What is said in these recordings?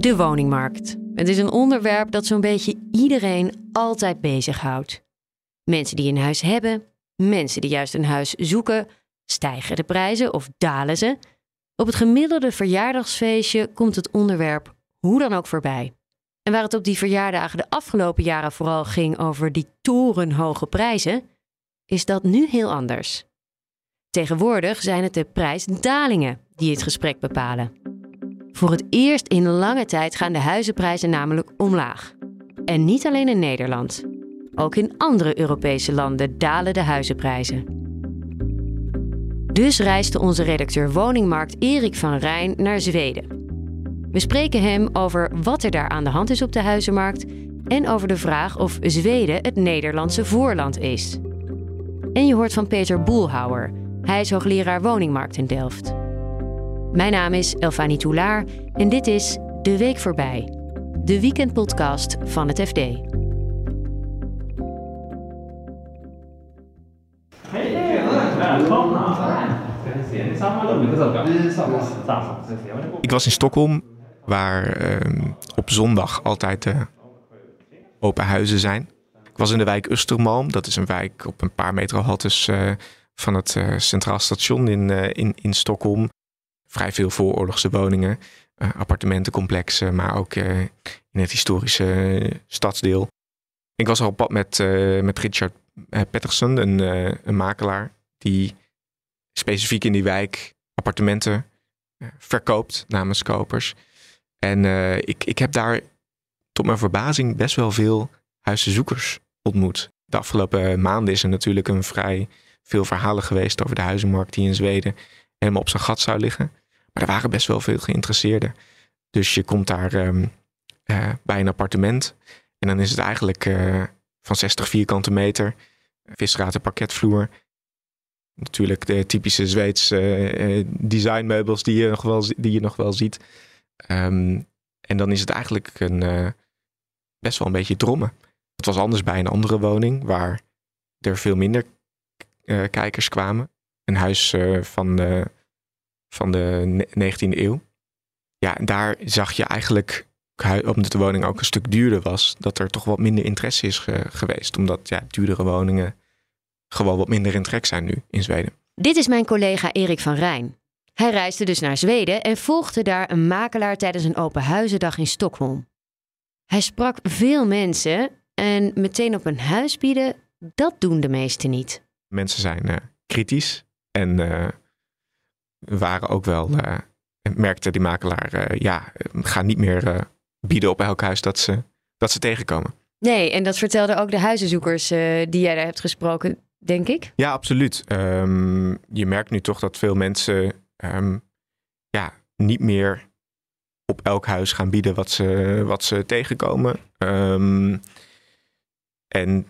De woningmarkt. Het is een onderwerp dat zo'n beetje iedereen altijd bezighoudt. Mensen die een huis hebben, mensen die juist een huis zoeken, stijgen de prijzen of dalen ze? Op het gemiddelde verjaardagsfeestje komt het onderwerp hoe dan ook voorbij. En waar het op die verjaardagen de afgelopen jaren vooral ging over die torenhoge prijzen, is dat nu heel anders. Tegenwoordig zijn het de prijsdalingen die het gesprek bepalen. Voor het eerst in lange tijd gaan de huizenprijzen namelijk omlaag. En niet alleen in Nederland. Ook in andere Europese landen dalen de huizenprijzen. Dus reisde onze redacteur woningmarkt Erik van Rijn naar Zweden. We spreken hem over wat er daar aan de hand is op de huizenmarkt en over de vraag of Zweden het Nederlandse voorland is. En je hoort van Peter Boelhouwer. Hij is hoogleraar woningmarkt in Delft. Mijn naam is Elfanie Toulaar en dit is De Week Voorbij, de weekendpodcast van het FD. Ik was in Stockholm, waar ehm, op zondag altijd uh, open huizen zijn. Ik was in de wijk Östermalm. Dat is een wijk op een paar meter haltes uh, van het uh, Centraal Station in, in, in Stockholm. Vrij veel vooroorlogse woningen, appartementencomplexen, maar ook in het historische stadsdeel. Ik was al op pad met, met Richard Pettersson, een, een makelaar, die specifiek in die wijk appartementen verkoopt namens kopers. En ik, ik heb daar tot mijn verbazing best wel veel huizenzoekers ontmoet. De afgelopen maanden is er natuurlijk een vrij veel verhalen geweest over de huizenmarkt die in Zweden helemaal op zijn gat zou liggen. Maar er waren best wel veel geïnteresseerden. Dus je komt daar um, uh, bij een appartement en dan is het eigenlijk uh, van 60 vierkante meter, visraten parketvloer, natuurlijk de typische Zweedse uh, designmeubels die je nog wel, die je nog wel ziet. Um, en dan is het eigenlijk een, best wel een beetje drommen. Het was anders bij een andere woning waar er veel minder kijkers kwamen. Een huis van, van de 19e eeuw. Ja, en daar zag je eigenlijk, omdat de woning ook een stuk duurder was, dat er toch wat minder interesse is ge geweest. Omdat ja, duurdere woningen gewoon wat minder in trek zijn nu in Zweden. Dit is mijn collega Erik van Rijn. Hij reisde dus naar Zweden en volgde daar een makelaar tijdens een open huizendag in Stockholm. Hij sprak veel mensen en meteen op een huis bieden, dat doen de meesten niet. Mensen zijn uh, kritisch en uh, waren ook wel, uh, merkte die makelaar, ja, ga niet meer bieden op elk huis dat ze, dat ze tegenkomen. Nee, en dat vertelden ook de huizenzoekers die jij daar hebt gesproken denk ik. Ja, absoluut. Um, je merkt nu toch dat veel mensen um, ja, niet meer op elk huis gaan bieden wat ze, wat ze tegenkomen. Um, en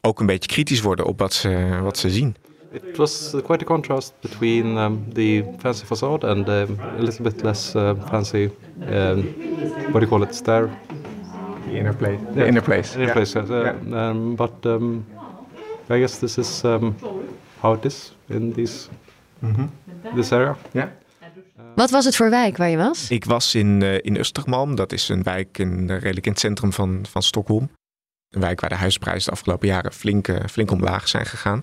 ook een beetje kritisch worden op wat ze, wat ze zien. It was quite a contrast between um, the fancy facade and um, a little bit less uh, fancy, um, what do you call it, stair? The inner place. The inner place. Inner place, yeah. Uh, yeah. Um, but um, I guess this is um, how it is in these, mm -hmm. this area. Ja. Wat was het voor wijk waar je was? Ik was in, uh, in Östermalm. Dat is een wijk in, uh, redelijk in het centrum van, van Stockholm. Een wijk waar de huisprijzen de afgelopen jaren flink, uh, flink omlaag zijn gegaan.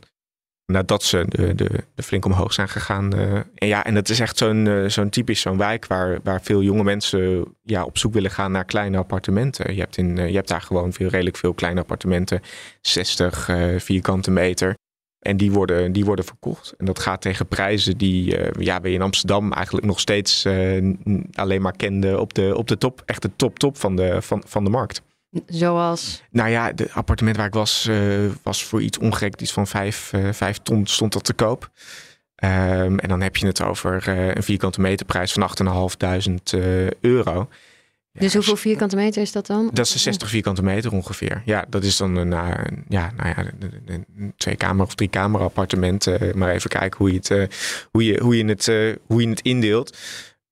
Nadat ze de, de, de flink omhoog zijn gegaan. en ja, en het is echt zo'n zo'n typisch zo'n wijk waar, waar veel jonge mensen ja, op zoek willen gaan naar kleine appartementen. Je hebt, in, je hebt daar gewoon veel, redelijk veel kleine appartementen. 60 vierkante meter. En die worden, die worden verkocht. En dat gaat tegen prijzen die ja, we in Amsterdam eigenlijk nog steeds alleen maar kenden op de, op de top. Echt de top, top van de, van, van de markt. Zoals? Nou ja, het appartement waar ik was, uh, was voor iets ongek. Iets van vijf, vijf ton stond dat te koop. Um, en dan heb je het over een vierkante meterprijs van 8.500 euro. Dus hoeveel vierkante meter is dat dan? Dat is 60 vierkante meter ongeveer. Ja, dat is dan een, ja, nou ja, een twee kamer of drie kamer appartement. Maar even kijken hoe je het, hoe je, hoe je het, hoe je het indeelt.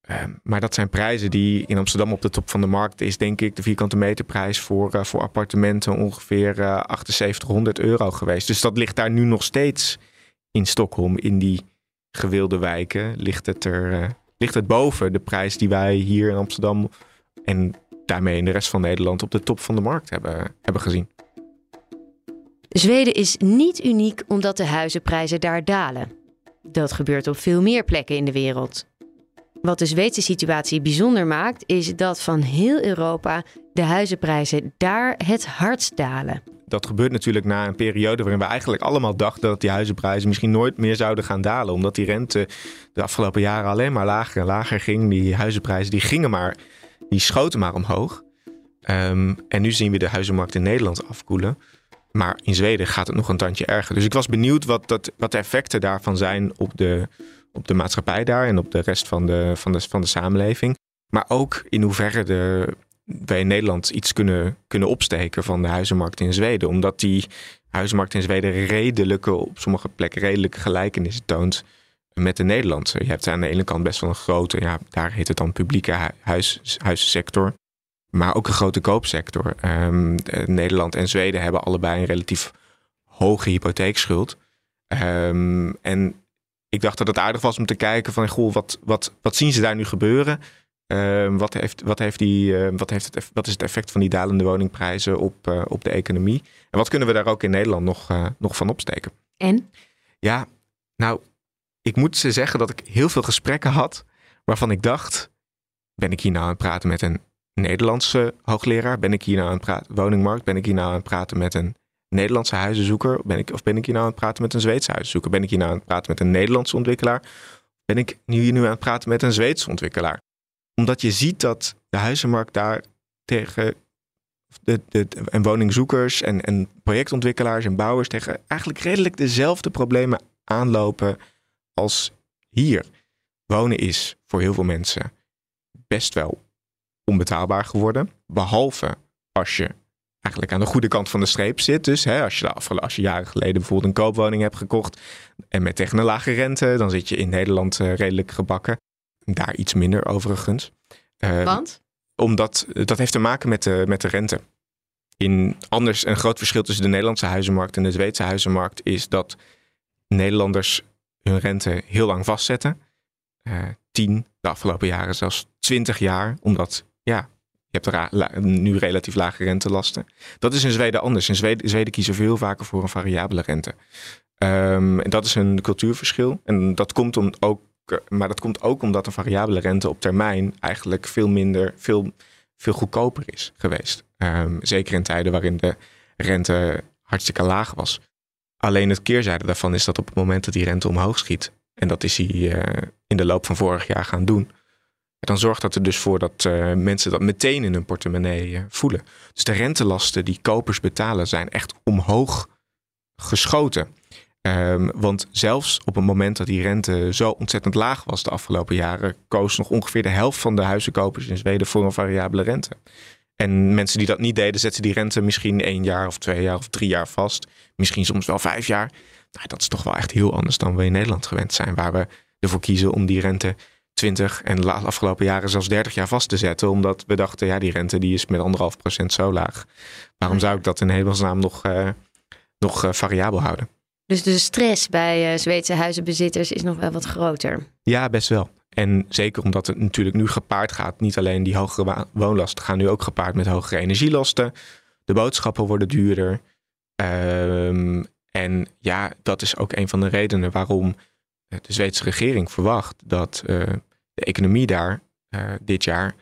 Ehm, maar dat zijn prijzen die in Amsterdam op de top van de markt is, denk ik, de vierkante meterprijs voor, voor appartementen ongeveer 7800 euro geweest. Dus dat ligt daar nu nog steeds in Stockholm, in die gewilde wijken, ligt het er, ligt het boven de prijs die wij hier in Amsterdam en daarmee in de rest van Nederland op de top van de markt hebben, hebben gezien. Zweden is niet uniek omdat de huizenprijzen daar dalen. Dat gebeurt op veel meer plekken in de wereld. Wat de Zweedse situatie bijzonder maakt, is dat van heel Europa de huizenprijzen daar het hardst dalen. Dat gebeurt natuurlijk na een periode waarin we eigenlijk allemaal dachten dat die huizenprijzen misschien nooit meer zouden gaan dalen. Omdat die rente de afgelopen jaren alleen maar lager en lager ging. Die huizenprijzen die gingen maar, die schoten maar omhoog. Ehm, en nu zien we de huizenmarkt in Nederland afkoelen. Maar in Zweden gaat het nog een tandje erger. Dus ik was benieuwd wat, dat, wat de effecten daarvan zijn op de, op de maatschappij daar en op de rest van de, van de, van de samenleving. Maar ook in hoeverre de, wij in Nederland iets kunnen, kunnen opsteken van de huizenmarkt in Zweden. Omdat die huizenmarkt in Zweden redelijke, op sommige plekken redelijke gelijkenissen toont met de Nederlandse. Je hebt aan de ene kant best wel een grote, ja, daar heet het dan publieke huis, huissector. Maar ook een grote koopsector. Um, Nederland en Zweden hebben allebei een relatief hoge hypotheekschuld. Um, en ik dacht dat het aardig was om te kijken van, goh, wat, wat, wat zien ze daar nu gebeuren? Um, wat, heeft, wat, heeft die, uh, wat, heeft het, wat is het effect van die dalende woningprijzen op, uh, op de economie? En wat kunnen we daar ook in Nederland nog, uh, nog van opsteken? En? Ja, nou, ik moet ze zeggen dat ik heel veel gesprekken had waarvan ik dacht, ben ik hier nou aan het praten met een Nederlandse hoogleraar? Ben ik hier nou aan het praten, woningmarkt? Ben ik hier nou aan het praten met een Nederlandse huizenzoeker? Ben ik, of ben ik hier nou aan het praten met een Zweedse huizenzoeker? Ben ik hier nou aan het praten met een Nederlandse ontwikkelaar? Ben ik hier nu aan het praten met een Zweedse ontwikkelaar? Omdat je ziet dat de huizenmarkt daar tegen de, de, en woningzoekers en, en projectontwikkelaars en bouwers tegen eigenlijk redelijk dezelfde problemen aanlopen als hier. Wonen is voor heel veel mensen best wel onbetaalbaar geworden. Behalve als je eigenlijk aan de goede kant van de streep zit. Dus hè, als, je de als je jaren geleden bijvoorbeeld een koopwoning hebt gekocht en met tegen een lage rente, dan zit je in Nederland uh, redelijk gebakken. Daar iets minder overigens. Uh, Want? Omdat dat heeft te maken met de, met de rente. In anders een groot verschil tussen de Nederlandse huizenmarkt en de Zweedse huizenmarkt is dat Nederlanders hun rente heel lang vastzetten. Uh, tien, de afgelopen jaren zelfs twintig jaar, omdat ja, je hebt nu relatief lage rentelasten. Dat is in Zweden anders. In Zweden, Zweden kiezen veel vaker voor een variabele rente. Um, en dat is een cultuurverschil. En dat komt om ook, maar dat komt ook omdat een variabele rente op termijn eigenlijk veel minder, veel, veel goedkoper is geweest. Um, zeker in tijden waarin de rente hartstikke laag was. Alleen het keerzijde daarvan is dat op het moment dat die rente omhoog schiet, en dat is hij uh, in de loop van vorig jaar gaan doen, dan zorgt dat er dus voor dat uh, mensen dat meteen in hun portemonnee uh, voelen. Dus de rentelasten die kopers betalen zijn echt omhoog geschoten. Um, want zelfs op het moment dat die rente zo ontzettend laag was de afgelopen jaren, koos nog ongeveer de helft van de huizenkopers in Zweden voor een variabele rente. En mensen die dat niet deden, zetten die rente misschien één jaar of twee jaar of drie jaar vast. Misschien soms wel vijf jaar. Nou, dat is toch wel echt heel anders dan we in Nederland gewend zijn, waar we ervoor kiezen om die rente 20 en de afgelopen jaren zelfs 30 jaar vast te zetten. Omdat we dachten, ja, die rente die is met anderhalf procent zo laag. Waarom zou ik dat in hemelsnaam nog, uh, nog uh, variabel houden? Dus de stress bij uh, Zweedse huizenbezitters is nog wel wat groter. Ja, best wel. En zeker omdat het natuurlijk nu gepaard gaat. Niet alleen die hogere woonlasten gaan nu ook gepaard met hogere energielasten. De boodschappen worden duurder. Um, en ja, dat is ook een van de redenen waarom de Zweedse regering verwacht dat uh, de economie daar uh, dit jaar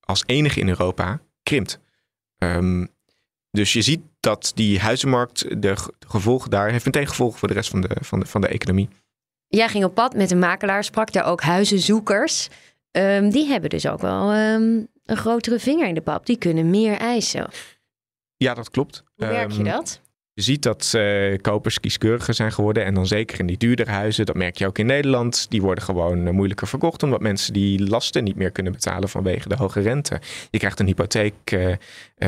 als enige in Europa krimpt. Um, dus je ziet dat die huizenmarkt, de gevolgen daar, heeft meteen gevolgen voor de rest van de, van de, van de economie. Jij ging op pad met een makelaar, sprak daar ook huizenzoekers. Um, die hebben dus ook wel um, een grotere vinger in de pap. Die kunnen meer eisen. Ja, dat klopt. Hoe merk je dat? Je ziet dat uh, kopers kieskeuriger zijn geworden. En dan zeker in die duurdere huizen. Dat merk je ook in Nederland. Die worden gewoon uh, moeilijker verkocht. Omdat mensen die lasten niet meer kunnen betalen vanwege de hoge rente. Je krijgt een hypotheek uh,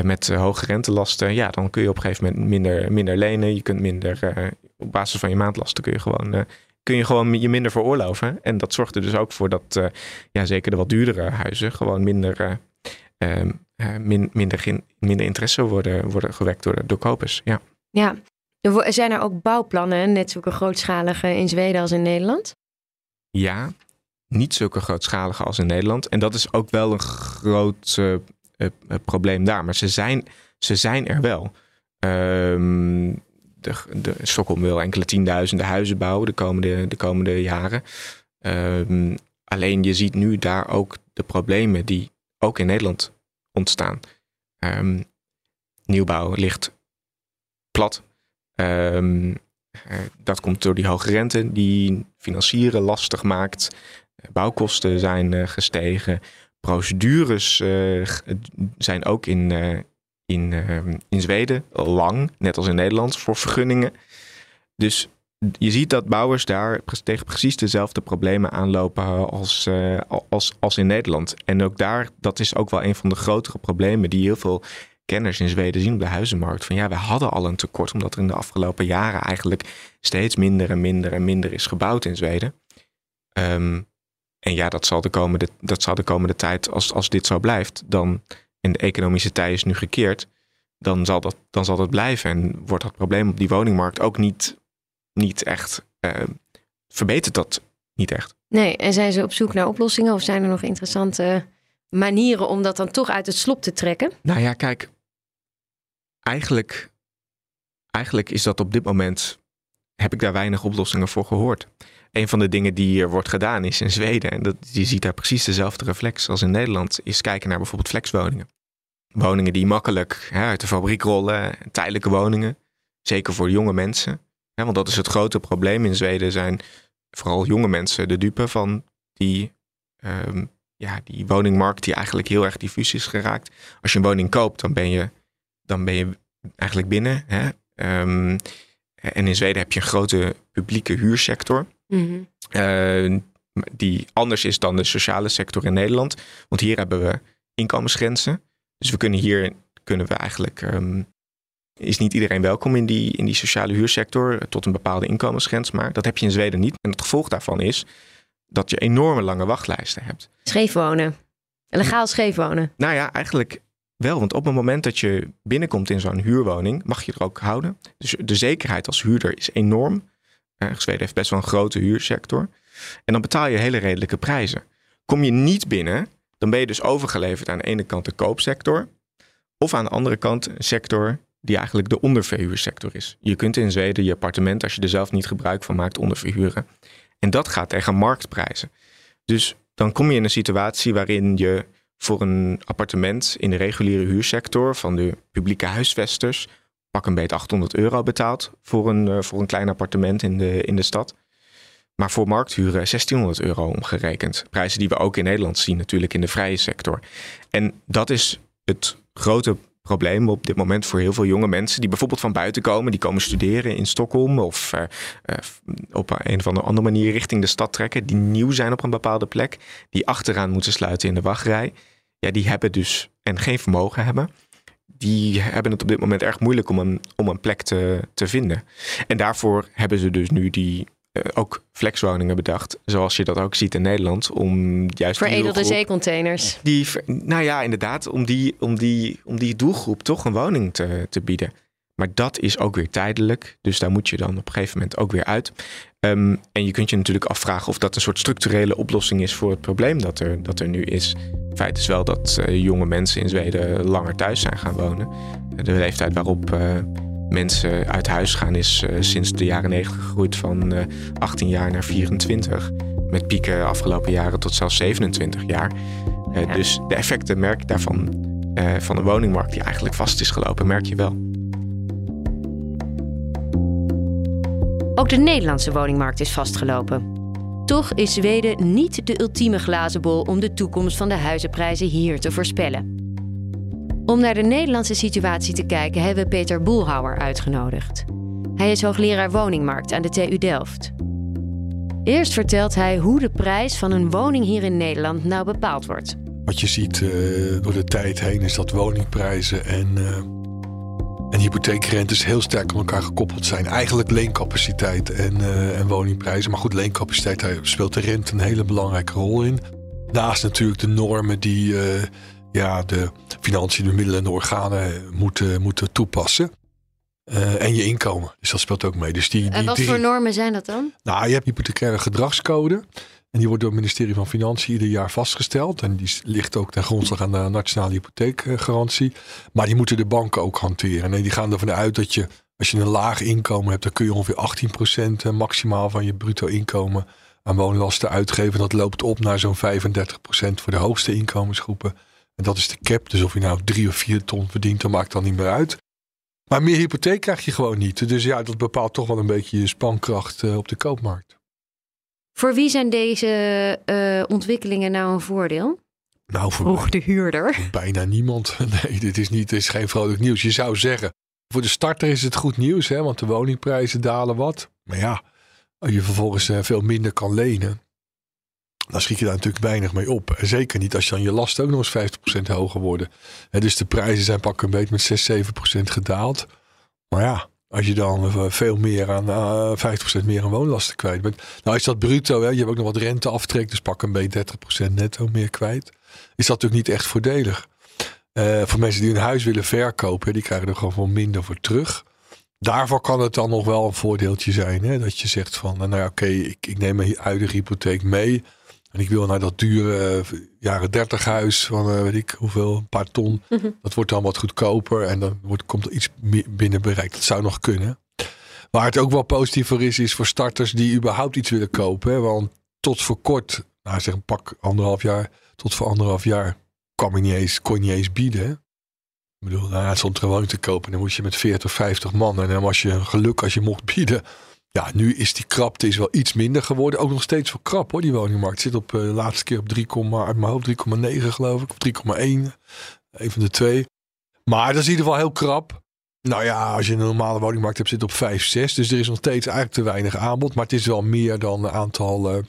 met hoge rentelasten. Ja, dan kun je op een gegeven moment minder, minder lenen. Je kunt minder, op basis van je maandlasten kun je gewoon kun je gewoon je minder veroorloven. En dat zorgt er dus ook voor dat ja, zeker de wat duurdere huizen gewoon minder, ehm, min, minder, minder interesse worden, worden gewekt door, door kopers. Ja. Ja, zijn er ook bouwplannen, net zulke grootschalige in Zweden als in Nederland? Ja, niet zulke grootschalige als in Nederland. En dat is ook wel een groot uh, probleem daar. Maar ze zijn, ze zijn er wel. Ehm, de, de, Stockholm wil enkele tienduizenden huizen bouwen de komende, de komende jaren. Um, alleen je ziet nu daar ook de problemen die ook in Nederland ontstaan. Um, nieuwbouw ligt plat. Um, dat komt door die hoge rente die financieren lastig maakt. Bouwkosten zijn uh, gestegen. Procedures zijn ook in, in, in Zweden lang, net als in Nederland, voor vergunningen. Dus je ziet dat bouwers daar tegen precies dezelfde problemen aanlopen als, als, als in Nederland. En ook daar, dat is ook wel een van de grotere problemen die heel veel kenners in Zweden zien op de huizenmarkt. Van ja, we hadden al een tekort, omdat er in de afgelopen jaren eigenlijk steeds minder en minder en minder is gebouwd in Zweden. Um, en ja, dat zal de komende, dat zal de komende tijd, als, als dit zo blijft, dan in de economische tijd is nu gekeerd, dan zal, dat, dan zal dat blijven. En wordt dat probleem op die woningmarkt ook niet niet echt, uh, verbetert dat niet echt. Nee, en zijn ze op zoek naar oplossingen of zijn er nog interessante manieren om dat dan toch uit het slop te trekken? Nou ja, kijk, eigenlijk, eigenlijk is dat op dit moment, heb ik daar weinig oplossingen voor gehoord. Een van de dingen die er wordt gedaan is in Zweden, en dat, je ziet daar precies dezelfde reflex als in Nederland, is kijken naar bijvoorbeeld flexwoningen. Woningen die makkelijk hè, uit de fabriek rollen, tijdelijke woningen, zeker voor jonge mensen want dat is het grote probleem in Zweden, zijn vooral jonge mensen de dupe van die, um, ja, die woningmarkt die eigenlijk heel erg diffuus is geraakt. Als je een woning koopt, dan ben je, dan ben je eigenlijk binnen. Hè? Um, en in Zweden heb je een grote publieke huursector. Mm -hmm. die anders is dan de sociale sector in Nederland. Want hier hebben we inkomensgrenzen. Dus we kunnen hier kunnen we eigenlijk um, is niet iedereen welkom in die, in die sociale huursector tot een bepaalde inkomensgrens. Maar dat heb je in Zweden niet. En het gevolg daarvan is dat je enorme lange wachtlijsten hebt. Scheefwonen. Legaal scheefwonen. Nou ja, eigenlijk wel. Want op het moment dat je binnenkomt in zo'n huurwoning, mag je er ook houden. Dus de zekerheid als huurder is enorm. Zweden heeft best wel een grote huursector. En dan betaal je hele redelijke prijzen. Kom je niet binnen, dan ben je dus overgeleverd aan de ene kant de koopsector. Of aan de andere kant een sector die eigenlijk de onderverhuursector is. Je kunt in Zweden je appartement, als je er zelf niet gebruik van maakt, onderverhuren. En dat gaat tegen marktprijzen. Dus dan kom je in een situatie waarin je voor een appartement in de reguliere huursector van de publieke huisvesters pak een beet 800 euro betaalt voor een, eh, voor een klein appartement in de, in de stad. Maar voor markthuren 1600 euro omgerekend. Prijzen die we ook in Nederland zien natuurlijk in de vrije sector. En dat is het grote probleem op dit moment voor heel veel jonge mensen die bijvoorbeeld van buiten komen, die komen studeren in Stockholm of uh, uh, op een of andere manier richting de stad trekken, die nieuw zijn op een bepaalde plek, die achteraan moeten sluiten in de wachtrij. Ja, die hebben dus en geen vermogen hebben. Die hebben het op dit moment erg moeilijk om een, om een plek te, te vinden. En daarvoor hebben ze dus nu die uh, ook flexwoningen bedacht, zoals je dat ook ziet in Nederland, om juist veredelde zeecontainers. Die, nou ja, inderdaad, om die, om die, om die doelgroep toch een woning te, te bieden. Maar dat is ook weer tijdelijk, dus daar moet je dan op een gegeven moment ook weer uit. Um, en je kunt je natuurlijk afvragen of dat een soort structurele oplossing is voor het probleem dat er, dat er nu is. Feit is wel dat uh, jonge mensen in Zweden langer thuis zijn gaan wonen. De leeftijd waarop uh, mensen uit huis gaan is uh, sinds de jaren 90 gegroeid van uh, 18 jaar naar 24. Met pieken afgelopen jaren tot zelfs 27 jaar. Ja. Dus de effecten merk daarvan van de woningmarkt die eigenlijk vast is gelopen, merk je wel. Ook de Nederlandse woningmarkt is vastgelopen. Toch is Zweden niet de ultieme glazen bol om de toekomst van de huizenprijzen hier te voorspellen. Om naar de Nederlandse situatie te kijken hebben we Peter Boelhouwer uitgenodigd. Hij is hoogleraar woningmarkt aan de TU Delft. Eerst vertelt hij hoe de prijs van een woning hier in Nederland nou bepaald wordt. Wat je ziet uh, door de tijd heen is dat woningprijzen en, uh, en hypotheekrentes heel sterk aan elkaar gekoppeld zijn. Eigenlijk leencapaciteit en, uh, en woningprijzen. Maar goed, leencapaciteit speelt de rente een hele belangrijke rol in. Naast natuurlijk de normen die ja, de financiën, de middelen en de organen moeten, moeten toepassen. Uh, en je inkomen. Dus dat speelt ook mee. Dus die, die, en wat voor normen zijn dat dan? Nou, je hebt hypothecaire gedragscode. En die wordt door het ministerie van Financiën ieder jaar vastgesteld. En die ligt ook ten grondslag aan de nationale hypotheekgarantie. Maar die moeten de banken ook hanteren. En die gaan ervan uit dat je, als je een laag inkomen hebt, dan kun je ongeveer 18% maximaal van je bruto inkomen aan woonlasten uitgeven. Dat loopt op naar zo'n 35% voor de hoogste inkomensgroepen. En dat is de cap. Dus of je nou drie of vier ton verdient, dat maakt dan niet meer uit. Maar meer hypotheek krijg je gewoon niet. Dus ja, dat bepaalt toch wel een beetje je spankracht uh, op de koopmarkt. Voor wie zijn deze uh, ontwikkelingen nou een voordeel? Nou, voor Vroeg de huurder. Bijna niemand. Nee, dit is, niet, dit is geen vrolijk nieuws. Je zou zeggen, voor de starter is het goed nieuws, hè, want de woningprijzen dalen wat. Maar ja, als je vervolgens uh, veel minder kan lenen, dan schiet je daar natuurlijk weinig mee op. En zeker niet als je dan je lasten ook nog eens 50% hoger worden. En dus de prijzen zijn pak een beetje met 6, 7% gedaald. Maar ja, als je dan eh, veel meer aan uh, eh, 50% meer aan woonlasten kwijt bent. Nou is dat bruto, hè? je hebt ook nog wat renteaftrek, dus pak een beetje 30% netto meer kwijt. Is dat natuurlijk niet echt voordelig. Uh, voor mensen die hun huis willen verkopen, die krijgen er gewoon minder voor terug. Daarvoor kan het dan nog wel een voordeeltje zijn. Hè? Dat je zegt van, nou oké, ik, ik neem mijn huidige hypotheek mee. En ik wil naar dat dure uh, jaren 30 huis van uh, weet ik hoeveel, een paar ton. Mm -hmm. Dat wordt dan wat goedkoper en dan wordt, komt er iets binnen bereikt. Dat zou nog kunnen. Waar het ook wel positief voor is, is voor starters die überhaupt iets willen kopen. Hè? Want tot voor kort, nou zeg een pak anderhalf jaar, tot voor anderhalf jaar kwam je niet eens, kon je niet eens bieden. Hè? Ik bedoel, nou, het stond gewoon te kopen. Dan moest je met 40, 50 man. En dan was je geluk als je mocht bieden. Ja, nu is die krapte is wel iets minder geworden. Ook nog steeds wel krap hoor, die woningmarkt. Zit op uh, de laatste keer op 3, uit mijn hoofd 3,9 geloof ik. Of 3,1. Een van de twee. Maar dat is in ieder geval heel krap. Nou ja, als je een normale woningmarkt hebt, zit op 5, 6. Dus er is nog steeds eigenlijk te weinig aanbod. Maar het is wel meer dan een aantal uh,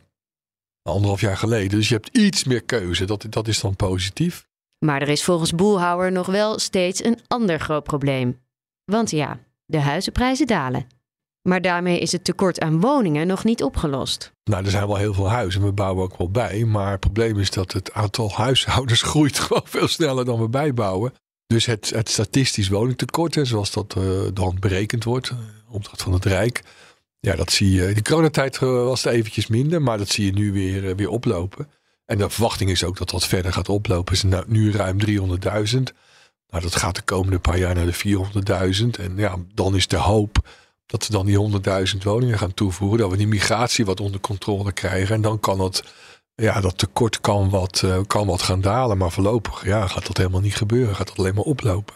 anderhalf jaar geleden. Dus je hebt iets meer keuze. Dat, dat is dan positief. Maar er is volgens Boelhouwer nog wel steeds een ander groot probleem. Want ja, de huizenprijzen dalen. Maar daarmee is het tekort aan woningen nog niet opgelost. Nou, er zijn wel heel veel huizen. We bouwen ook wel bij. Maar het probleem is dat het aantal huishoudens groeit gewoon veel sneller dan we bijbouwen. Dus het, het statistisch woningtekort, zoals dat uh, dan berekend wordt, opdracht van het Rijk. Ja, dat zie je. In de coronatijd was het eventjes minder, maar dat zie je nu weer, weer oplopen. En de verwachting is ook dat dat verder gaat oplopen. Het is nou, nu ruim 300.000. Nou, dat gaat de komende paar jaar naar de 400.000. En ja, dan is de hoop dat we dan die 100.000 woningen gaan toevoegen. Dat we die migratie wat onder controle krijgen. En dan kan het, ja, dat tekort kan wat, uh, kan wat gaan dalen. Maar voorlopig ja, gaat dat helemaal niet gebeuren. Gaat dat alleen maar oplopen.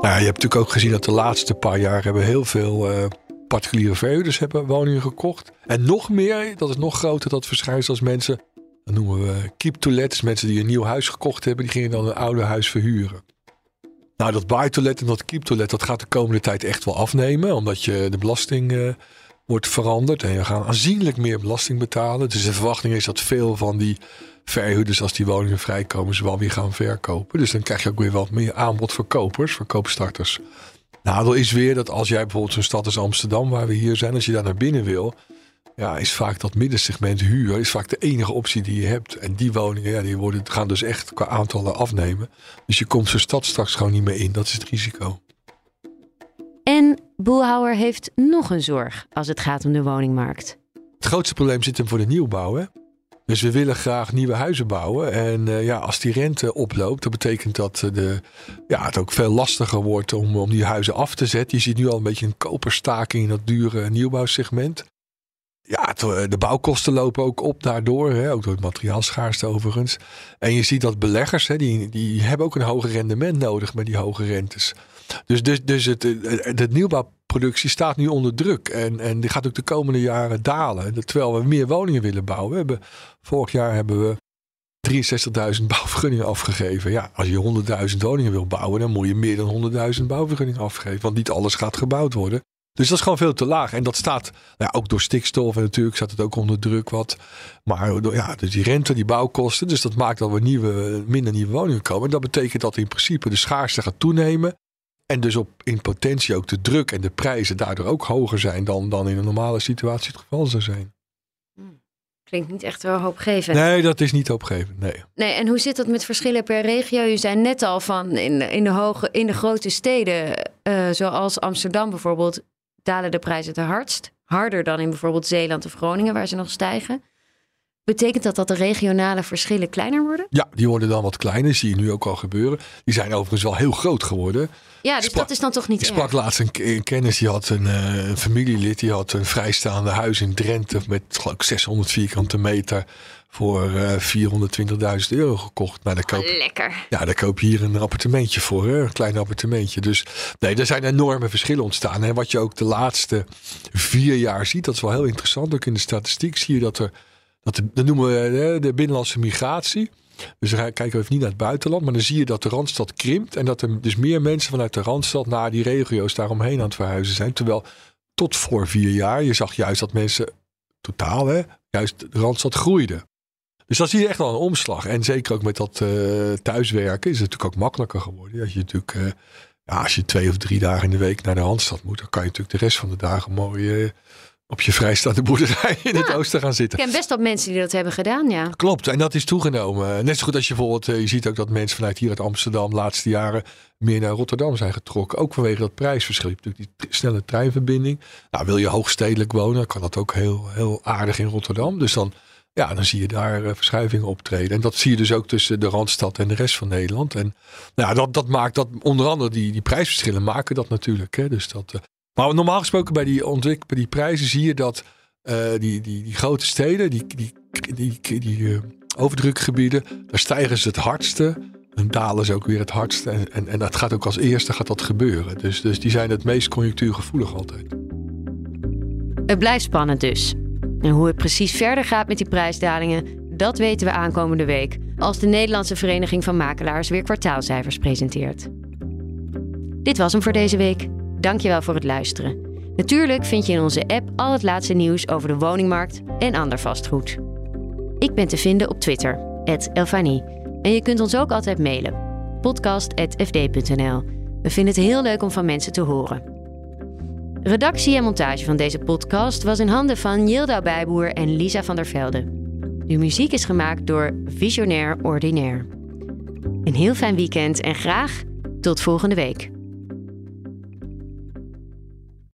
Nou, je hebt natuurlijk ook gezien dat de laatste paar jaar hebben heel veel uh, particuliere verhuurders hebben woningen gekocht. En nog meer, dat is nog groter, dat verschijnsel als mensen, dat noemen we keep to let, mensen die een nieuw huis gekocht hebben, die gingen dan een oude huis verhuren. Nou, dat buy-to-let en dat keep-to-let, dat gaat de komende tijd echt wel afnemen. Omdat je de belasting uh, wordt veranderd. En je gaat aanzienlijk meer belasting betalen. Dus de verwachting is dat veel van die verhuurders, als die woningen vrijkomen, ze wel weer gaan verkopen. Dus dan krijg je ook weer wat meer aanbod voor kopers, voor koopstarters. Nadeel is weer dat als jij bijvoorbeeld zo'n stad als Amsterdam, waar we hier zijn, als je daar naar binnen wil, ja, is vaak dat middensegment huur is vaak de enige optie die je hebt. En die woningen, ja, die worden, gaan dus echt qua aantallen afnemen. Dus je komt zo'n stad straks gewoon niet meer in. Dat is het risico. En Boelhouwer heeft nog een zorg als het gaat om de woningmarkt. Het grootste probleem zit hem voor de nieuwbouw. Hè? Dus we willen graag nieuwe huizen bouwen. En uh, ja, als die rente oploopt, dat betekent dat de, ja, het ook veel lastiger wordt om, om die huizen af te zetten. Je ziet nu al een beetje een koperstaking in dat dure nieuwbouwsegment. Ja, de bouwkosten lopen ook op daardoor. Hè, ook door het materiaalschaarste overigens. En je ziet dat beleggers, hè, die, die hebben ook een hoger rendement nodig met die hoge rentes. Dus, dus, dus het, de nieuwbouwproductie staat nu onder druk. En, en die gaat ook de komende jaren dalen. Terwijl we meer woningen willen bouwen. We hebben, vorig jaar hebben we 63.000 bouwvergunningen afgegeven. Ja, als je 100.000 woningen wil bouwen, dan moet je meer dan 100.000 bouwvergunningen afgeven. Want niet alles gaat gebouwd worden. Dus dat is gewoon veel te laag. En dat staat nou ja, ook door stikstof en natuurlijk staat het ook onder druk wat. Maar ja, dus die rente, die bouwkosten. Dus dat maakt dat we nieuwe, minder nieuwe woningen komen. En dat betekent dat in principe de schaarste gaat toenemen. En dus op, in potentie ook de druk en de prijzen daardoor ook hoger zijn dan, dan in een normale situatie het geval zou zijn. Klinkt niet echt wel hoopgevend. Nee, dat is niet hoopgevend. Nee. Nee, en hoe zit dat met verschillen per regio? Je zei net al van in, in, de, hoge, in de grote steden, uh, zoals Amsterdam bijvoorbeeld, dalen de prijzen het hardst. Harder dan in bijvoorbeeld Zeeland of Groningen, waar ze nog stijgen. Betekent dat dat de regionale verschillen kleiner worden? Ja, die worden dan wat kleiner. Zie je nu ook al gebeuren. Die zijn overigens wel heel groot geworden. Ja, dus dat is dan toch niet Ik erg? sprak laatst een, een kennis, die had een, eh, een familielid, die had een vrijstaande huis in Drenthe met geloof ik 600 vierkante meter voor eh 420.000 euro gekocht. Nou, koop, Lekker. ja, daar koop je hier een appartementje voor, hè? een klein appartementje. Dus nee, er zijn enorme verschillen ontstaan. En wat je ook de laatste vier jaar ziet, dat is wel heel interessant. Ook in de statistiek zie je dat er, dat, de- dat noemen we hè, de binnenlandse migratie. Dus dan kijken we even niet naar het buitenland, maar dan zie je dat de Randstad krimpt. En dat er dus meer mensen vanuit de Randstad naar die regio's daaromheen aan het verhuizen zijn. Terwijl tot voor vier jaar, je zag juist dat mensen totaal, hè, juist de Randstad groeide. Dus dan zie je echt wel een omslag. En zeker ook met dat eh, thuiswerken is het natuurlijk ook makkelijker geworden. Als je natuurlijk, eh, ja, als je twee of drie dagen in de week naar de Randstad moet, dan kan je natuurlijk de rest van de dagen mooi eh, op je vrijstaande boerderij in het oosten gaan zitten. Ik ken best wat mensen die dat hebben gedaan, ja. Klopt, en dat is toegenomen. Net zo goed als je bijvoorbeeld, je ziet ook dat mensen vanuit hier uit Amsterdam de laatste jaren meer naar Rotterdam zijn getrokken. Ook vanwege dat prijsverschil. Je hebt natuurlijk die snelle treinverbinding. Nou, wil je hoogstedelijk wonen, kan dat ook heel, heel aardig in Rotterdam. Dus dan, ja, dan zie je daar eh, verschuivingen optreden. En dat zie je dus ook tussen de Randstad en de rest van Nederland. En nou, dat, dat maakt dat, onder andere die, die prijsverschillen maken dat natuurlijk. Hè. Dus dat, eh, maar normaal gesproken bij die, ontwik- bij die prijzen zie je dat eh, die, die, die grote steden, die, die, die, die, overdrukgebieden, daar stijgen ze het hardste. En dalen ze ook weer het hardste. En, en, en dat gaat ook als eerste gaat dat gebeuren. Dus, dus die zijn het meest conjunctuurgevoelig altijd. Het blijft spannend dus. En hoe het precies verder gaat met die prijsdalingen, dat weten we aankomende week. Als de Nederlandse Vereniging van Makelaars weer kwartaalcijfers presenteert. Dit was hem voor deze week. Dankjewel voor het luisteren. Natuurlijk vind je in onze app al het laatste nieuws over de woningmarkt en ander vastgoed. Ik ben te vinden op Twitter, Elfanie. En je kunt ons ook altijd mailen, podcast.fd.nl. We vinden het heel leuk om van mensen te horen. Redactie en montage van deze podcast was in handen van Yilda Bijboer en Lisa van der Velde. De muziek is gemaakt door Visionair Ordinaire. Een heel fijn weekend en graag tot volgende week.